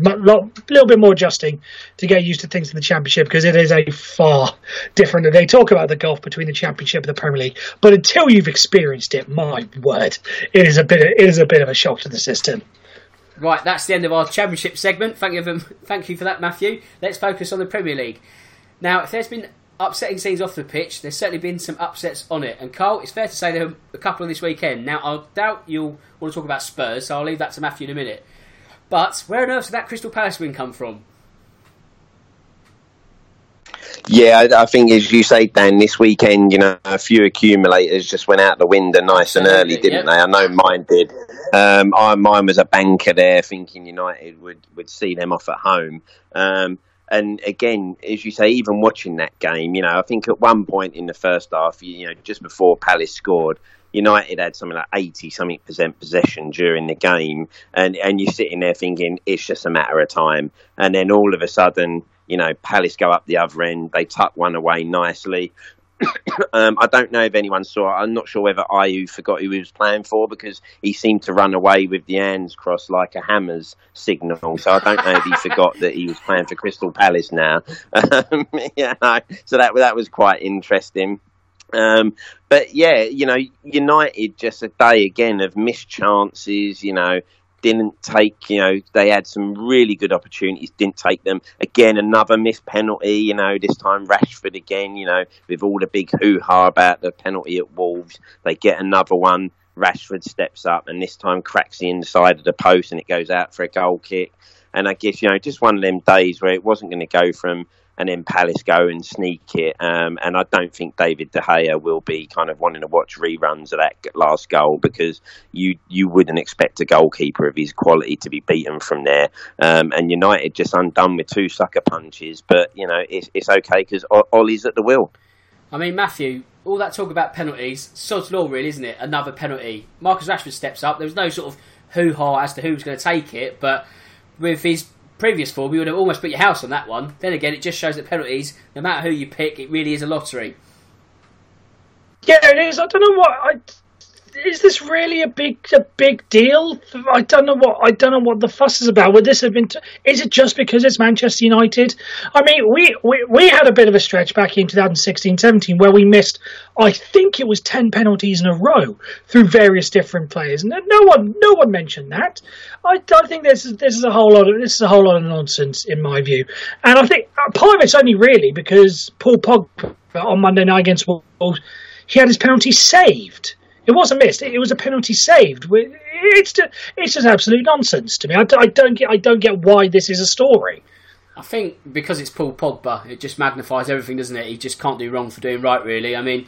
little bit more adjusting to get used to things in the championship because it is a far different. They talk about the gulf between the championship and the Premier League, but until you've experienced it, my word, it is a bit. Of, it is a bit of a shock to the system. Right, that's the end of our championship segment. Thank you, for, thank you for that, Matthew. Let's focus on the Premier League. Now, if there's been upsetting scenes off the pitch, there's certainly been some upsets on it. And Karl, it's fair to say there were a couple on this weekend. Now, I doubt you'll want to talk about Spurs, so I'll leave that to Matthew in a minute. But where on earth did that Crystal Palace win come from? Yeah, I think as you say, Dan, this weekend, you know, a few accumulators just went out the window nice and early, didn't yep. they? I know mine did. Um, I, mine was a banker there, thinking United would would see them off at home. Um, and again, as you say, even watching that game, you know, I think at one point in the first half, you know, just before Palace scored, United had something like 80 something percent possession during the game, and, and you're sitting there thinking it's just a matter of time. And then all of a sudden, you know, Palace go up the other end, they tuck one away nicely. um, I don't know if anyone saw it. I'm not sure whether Ayew forgot who he was playing for because he seemed to run away with the hands crossed like a Hammers signal. So I don't know if he forgot that he was playing for Crystal Palace now. Um, yeah, no. so that that was quite interesting. Um, but yeah, you know, United just a day again of missed chances. You know, didn't take. You know, they had some really good opportunities, didn't take them. Again, another missed penalty. You know, this time Rashford again. You know, with all the big hoo ha about the penalty at Wolves, they get another one. Rashford steps up and this time cracks the inside of the post and it goes out for a goal kick. And I guess you know, just one of them days where it wasn't going to go from and then Palace go and sneak it. Um, and I don't think David De Gea will be kind of wanting to watch reruns of that last goal because you you wouldn't expect a goalkeeper of his quality to be beaten from there. Um, and United just undone with two sucker punches, but you know it's it's okay because Ollie's at the wheel. I mean, Matthew, all that talk about penalties, sod's law, really, isn't it? Another penalty. Marcus Rashford steps up. There was no sort of hoo ha as to who was going to take it, but with his previous form, we would have almost put your house on that one. Then again, it just shows that penalties, no matter who you pick, it really is a lottery. Yeah, it is. I don't know what I is this really a big a big deal? I don't know what I don't know what the fuss is about. Would this have been? T- is it just because it's Manchester United? I mean, we, we we had a bit of a stretch back in 2016-17 where we missed, I think it was ten penalties in a row through various different players. No, no one no one mentioned that. I, I think this is this is a whole lot of this is a whole lot of nonsense in my view, and I think uh, part of it's only really because Paul Pogba on Monday night against Wolves, he had his penalty saved. It wasn't missed. It was a penalty saved. It's just, it's just absolute nonsense to me. I, don't get I don't get why this is a story. I think because it's Paul Pogba, it just magnifies everything, doesn't it? He just can't do wrong for doing right, really. I mean,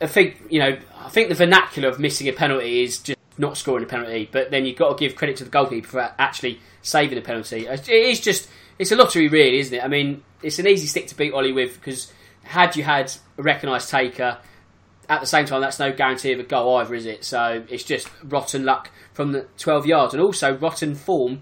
I think you know, I think the vernacular of missing a penalty is just not scoring a penalty, but then you've got to give credit to the goalkeeper for actually saving a penalty. It is just, it's a lottery, really, isn't it? I mean, it's an easy stick to beat Ollie with because had you had a recognised taker at the same time, that's no guarantee of a goal either, is it? So it's just rotten luck from the 12 yards, and also rotten form,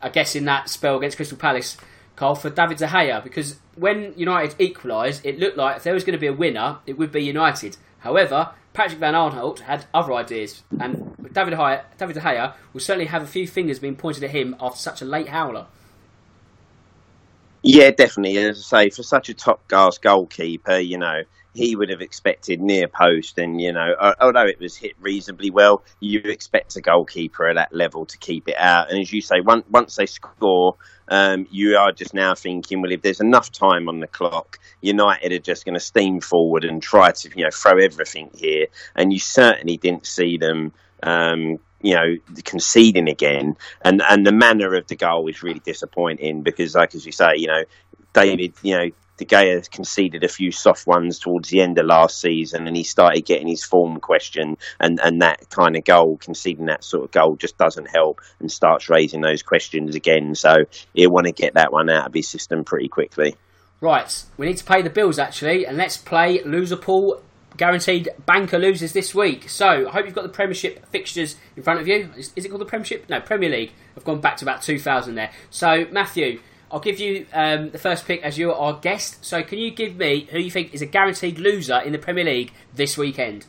I guess, in that spell against Crystal Palace, Karl, for David De Gea, because when United equalised, it looked like if there was going to be a winner, it would be United. However, Patrick Van Aanholt had other ideas, and David De Gea, David De Gea will certainly have a few fingers being pointed at him after such a late howler. Yeah, definitely. As I say, for such a top class goalkeeper, you know, he would have expected near post, and you know, although it was hit reasonably well, you expect a goalkeeper at that level to keep it out. And as you say, once once they score, um, you are just now thinking, well, if there's enough time on the clock, United are just going to steam forward and try to, you know, throw everything here. And you certainly didn't see them. Um, you know, conceding again, and and the manner of the goal was really disappointing because, like as you say, you know, David, you know, De Gea conceded a few soft ones towards the end of last season, and he started getting his form questioned. And, and that kind of goal, conceding that sort of goal, just doesn't help and starts raising those questions again. So he'll want to get that one out of his system pretty quickly. Right, we need to pay the bills actually, and let's play loser pool. Guaranteed banker loses this week. So I hope you've got the Premiership fixtures in front of you. Is, is it called the Premiership? No, Premier League. I've gone back to about 2000 there. So Matthew, I'll give you um, the first pick as you're our guest. So, can you give me who you think is a guaranteed loser in the Premier League this weekend?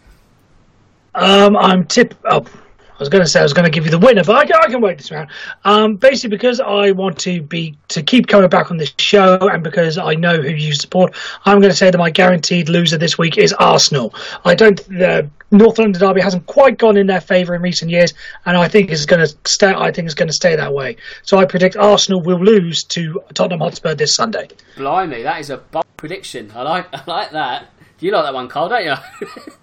Um, I'm tip. Oh, I was going to say I was going to give you the winner, but I can, I can wait this round. Um, basically, because I want to be to keep coming back on this show, and because I know who you support, I'm going to say that my guaranteed loser this week is Arsenal. I don't. The North London derby hasn't quite gone in their favour in recent years, and I think it's going to stay. I think it's going to stay that way. So I predict Arsenal will lose to Tottenham Hotspur this Sunday. Blimey, that is a bold prediction. I like. I like that. Do you like that one, Karl? Don't you?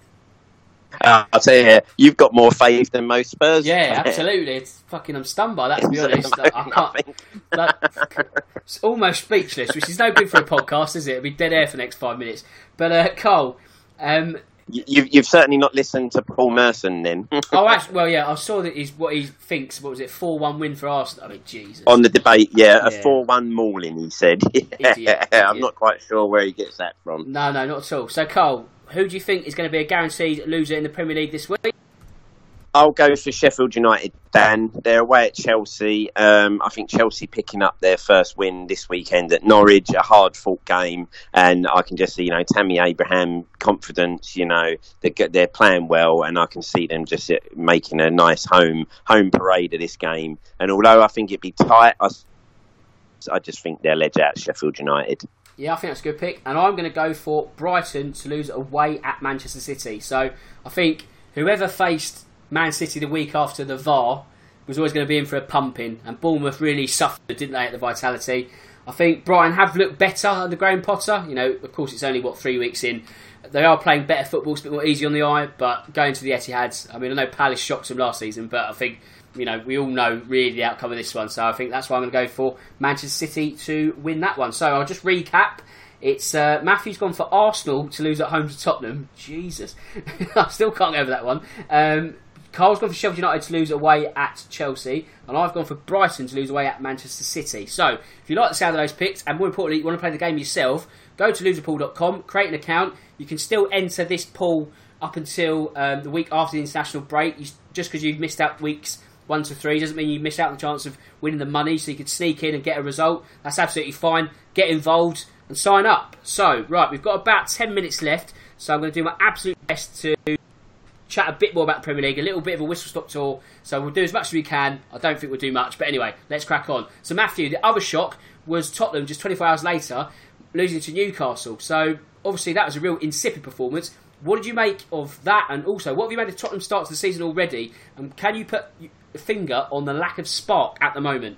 Uh, I'll tell you, you've got more faith than most Spurs. Yeah, absolutely. It's fucking. I'm stunned by that. To be honest, I, I can't. That, it's almost speechless, which is no good for a podcast, is it? It'll be dead air for the next five minutes. But uh, Cole, um, you, you've certainly not listened to Paul Merson then. oh, actually, well, yeah, I saw that he's what he thinks. What was it? Four-one win for Arsenal. I mean, Jesus. On the debate, yeah, a four-one mauling. He said. Yeah, idiot, I'm not quite sure where he gets that from. No, no, not at all. So, Cole, who do you think is going to be a guaranteed loser in the Premier League this week? I'll go for Sheffield United, Dan. They're away at Chelsea. Um, I think Chelsea picking up their first win this weekend at Norwich, a hard fought game. And I can just see, you know, Tammy Abraham, confidence, you know, they're, they're playing well. And I can see them just uh, making a nice home home parade of this game. And although I think it'd be tight, I, I just think they'll edge out Sheffield United. Yeah, I think that's a good pick. And I'm going to go for Brighton to lose away at Manchester City. So I think whoever faced Man City the week after the VAR was always going to be in for a pumping, and Bournemouth really suffered, didn't they, at the vitality? I think Brighton have looked better under Graham Potter. You know, of course, it's only what three weeks in. They are playing better football, it's a bit more easy on the eye. But going to the Etihad, I mean, I know Palace shocked them last season, but I think you know we all know really the outcome of this one. So I think that's why I'm going to go for Manchester City to win that one. So I'll just recap. It's uh, Matthew's gone for Arsenal to lose at home to Tottenham. Jesus, I still can't get over that one. Um, Karl's gone for Sheffield United to lose away at Chelsea, and I've gone for Brighton to lose away at Manchester City. So, if you like the sound of those picks, and more importantly, you want to play the game yourself, go to loserpool.com, create an account. You can still enter this pool up until um, the week after the international break. You, just because you've missed out weeks one to three doesn't mean you miss out on the chance of winning the money, so you could sneak in and get a result. That's absolutely fine. Get involved and sign up. So, right, we've got about 10 minutes left, so I'm going to do my absolute best to chat a bit more about the Premier League, a little bit of a whistle stop tour. So we'll do as much as we can. I don't think we'll do much, but anyway, let's crack on. So Matthew, the other shock was Tottenham just 24 hours later losing to Newcastle. So obviously that was a real insipid performance. What did you make of that? And also, what have you made of Tottenham start to the season already? And can you put finger on the lack of spark at the moment?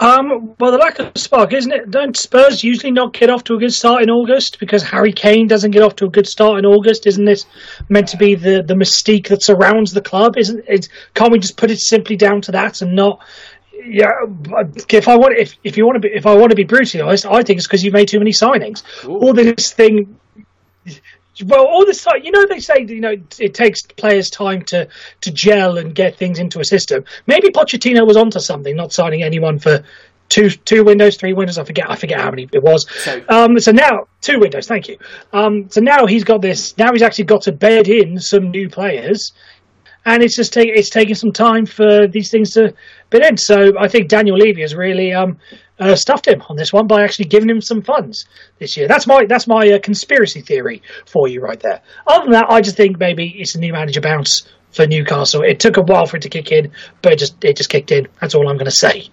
Um, well, the lack of spark, isn't it? Don't Spurs usually not get off to a good start in August because Harry Kane doesn't get off to a good start in August? Isn't this meant to be the, the mystique that surrounds the club? Isn't it? Can't we just put it simply down to that and not? Yeah, if I want, if if you want to be, if I want to be brutally honest, I think it's because you made too many signings. Ooh. All this thing well, all this time, you know, they say you know it takes players time to to gel and get things into a system. Maybe Pochettino was onto something, not signing anyone for two two windows, three windows. I forget. I forget how many it was. So, um, so now two windows. Thank you. Um, so now he's got this. Now he's actually got to bed in some new players, and it's just take, it's taking some time for these things to bed in. So I think Daniel Levy has really um, uh, stuffed him on this one by actually giving him some funds this year. That's my that's my uh, conspiracy theory for you right there. Other than that, I just think maybe it's a new manager bounce for Newcastle. It took a while for it to kick in, but it just it just kicked in. That's all I'm going to say.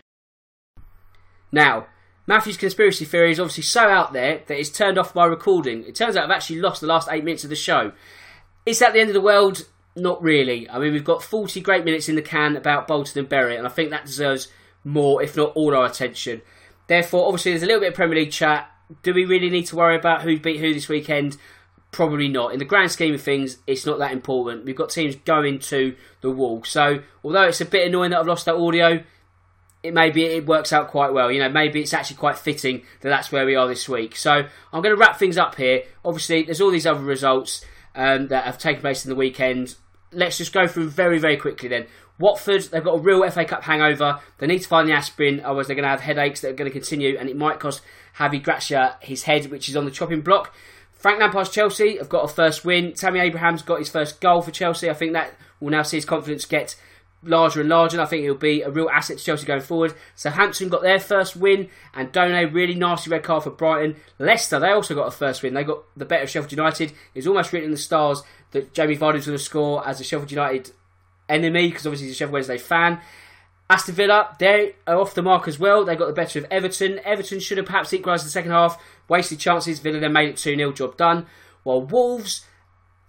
Now, Matthew's conspiracy theory is obviously so out there that it's turned off my recording. It turns out I've actually lost the last eight minutes of the show. Is that the end of the world? Not really. I mean, we've got 40 great minutes in the can about Bolton and Bury, and I think that deserves more, if not all our attention. Therefore, obviously, there's a little bit of Premier League chat. Do we really need to worry about who beat who this weekend? Probably not. In the grand scheme of things, it's not that important. We've got teams going to the wall. So, although it's a bit annoying that I've lost that audio, it maybe it works out quite well. You know, maybe it's actually quite fitting that that's where we are this week. So, I'm going to wrap things up here. Obviously, there's all these other results um, that have taken place in the weekend. Let's just go through very, very quickly then. Watford, they've got a real FA Cup hangover. They need to find the aspirin, otherwise they're going to have headaches that are going to continue, and it might cost Javi Gracia his head, which is on the chopping block. Frank Lampard's Chelsea have got a first win. Tammy Abraham's got his first goal for Chelsea. I think that will now see his confidence get larger and larger, and I think he'll be a real asset to Chelsea going forward. Southampton got their first win, and Dunk, really nasty red card for Brighton. Leicester, they also got a first win. They got the better Sheffield United. It's almost written in the stars that Jamie Vardy's going to score as a Sheffield United enemy because obviously he's a Sheffield Wednesday fan. Aston Villa, they are off the mark as well. They got the better of Everton. Everton should have perhaps equalised in the second half. Wasted chances. Villa then made it 2 0, job done. While Wolves,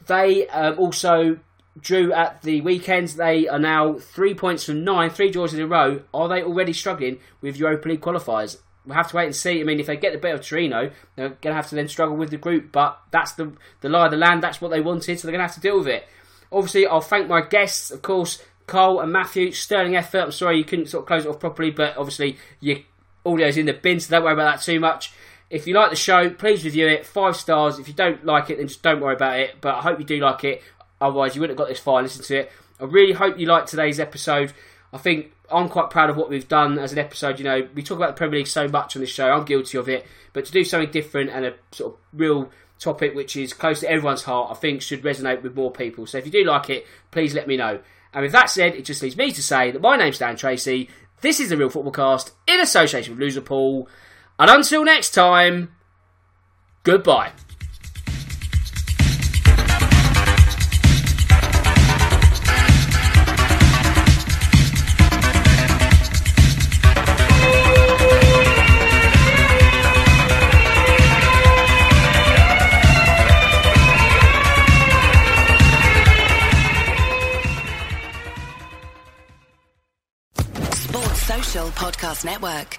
they um, also drew at the weekend. They are now three points from nine, three draws in a row. Are they already struggling with Europa League qualifiers? We'll have to wait and see. I mean, if they get the better of Torino, they're going to have to then struggle with the group. But that's the, the lie of the land. That's what they wanted, so they're going to have to deal with it. Obviously, I'll thank my guests, of course, Karl and Matthew. Sterling effort. I'm sorry you couldn't sort of close it off properly, but obviously your audio's in the bin, so don't worry about that too much. If you like the show, please review it. Five stars. If you don't like it, then just don't worry about it. But I hope you do like it. Otherwise, you wouldn't have got this far. Listen to it. I really hope you liked today's episode. I think I'm quite proud of what we've done as an episode. You know, we talk about the Premier League so much on this show. I'm guilty of it, but to do something different and a sort of real topic which is close to everyone's heart, I think should resonate with more people. So if you do like it, please let me know. And with that said, it just leaves me to say that my name's Dan Tracy. This is the Real Football Cast in association with Loserpool. And until next time, goodbye. Network.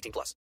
18 plus.